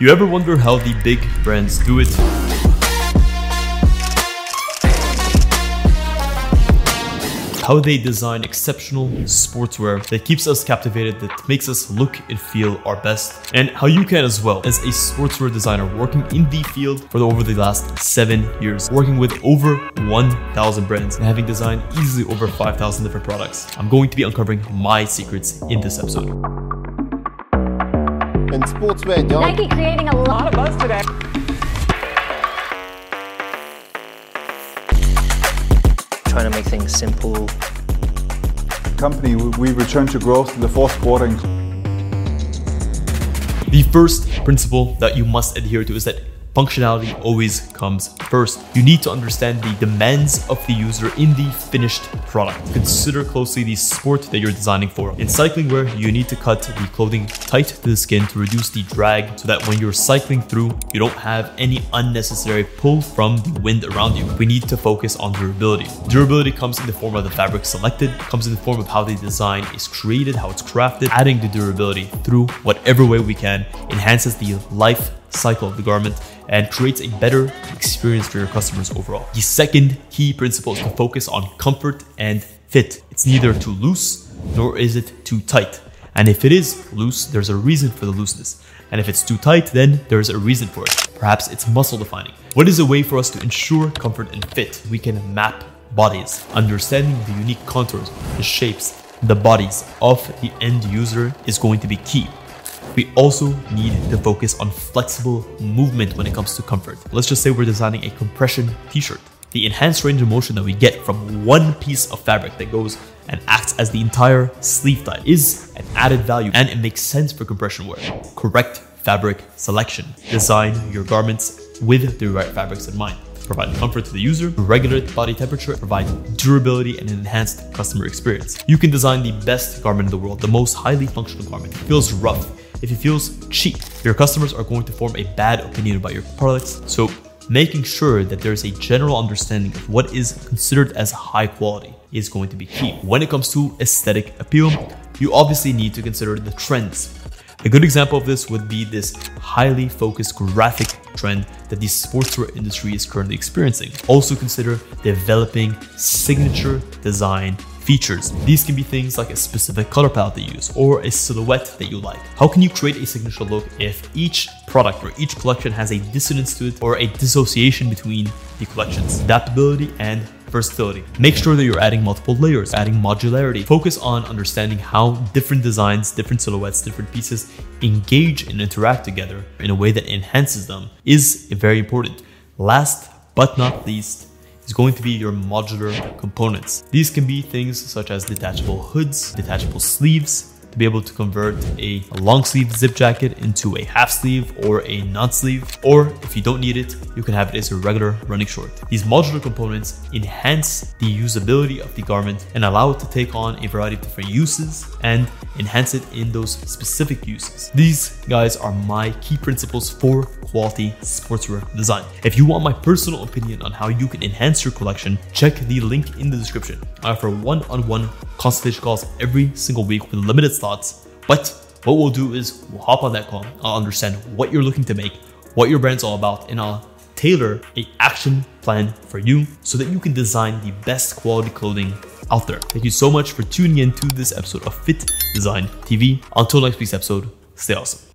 You ever wonder how the big brands do it? how they design exceptional sportswear that keeps us captivated, that makes us look and feel our best, and how you can as well as a sportswear designer working in the field for over the last seven years, working with over 1,000 brands and having designed easily over 5,000 different products. I'm going to be uncovering my secrets in this episode. And sportswear, John. Nike creating a lot of buzz today. trying to make things simple. Company, we returned to growth in the fourth quarter. The first principle that you must adhere to is that functionality always comes first. You need to understand the demands of the user in the finished product. Consider closely the sport that you're designing for. In cycling wear, you need to cut the clothing tight to the skin to reduce the drag so that when you're cycling through, you don't have any unnecessary pull from the wind around you. We need to focus on durability. Durability comes in the form of the fabric selected, comes in the form of how the design is created, how it's crafted. Adding the durability through whatever way we can enhances the life cycle of the garment and creates a better experience for your customers overall. The second key principle is to focus on comfort and fit. It's neither too loose nor is it too tight. And if it is loose, there's a reason for the looseness. And if it's too tight, then there's a reason for it. Perhaps it's muscle defining. What is a way for us to ensure comfort and fit? We can map bodies. Understanding the unique contours, the shapes, the bodies of the end user is going to be key. We also need to focus on flexible movement when it comes to comfort. Let's just say we're designing a compression t-shirt. The enhanced range of motion that we get from one piece of fabric that goes and acts as the entire sleeve type is an added value and it makes sense for compression wear. Correct fabric selection. Design your garments with the right fabrics in mind provide comfort to the user, regulate body temperature, provide durability and enhanced customer experience. You can design the best garment in the world, the most highly functional garment. It feels rough, if it feels cheap, your customers are going to form a bad opinion about your products. So making sure that there's a general understanding of what is considered as high quality is going to be key. When it comes to aesthetic appeal, you obviously need to consider the trends. A good example of this would be this highly focused graphic trend that the sportswear industry is currently experiencing. Also consider developing signature design features. These can be things like a specific color palette they use or a silhouette that you like. How can you create a signature look if each product or each collection has a dissonance to it or a dissociation between the collections? Adaptability and versatility. Make sure that you're adding multiple layers, adding modularity. Focus on understanding how different designs, different silhouettes, different pieces engage and interact together in a way that enhances them is very important. Last but not least, is going to be your modular components. These can be things such as detachable hoods, detachable sleeves, to be able to convert a long sleeve zip jacket into a half sleeve or a non sleeve, or if you don't need it, you can have it as a regular running short. These modular components enhance the usability of the garment and allow it to take on a variety of different uses and enhance it in those specific uses. These guys are my key principles for quality sportswear design. If you want my personal opinion on how you can enhance your collection, check the link in the description. I offer one-on-one consultation calls every single week with limited slots, but what we'll do is we'll hop on that call. I'll understand what you're looking to make, what your brand's all about, and I'll tailor a action plan for you so that you can design the best quality clothing out there. Thank you so much for tuning in to this episode of Fit Design TV. Until next week's episode, stay awesome.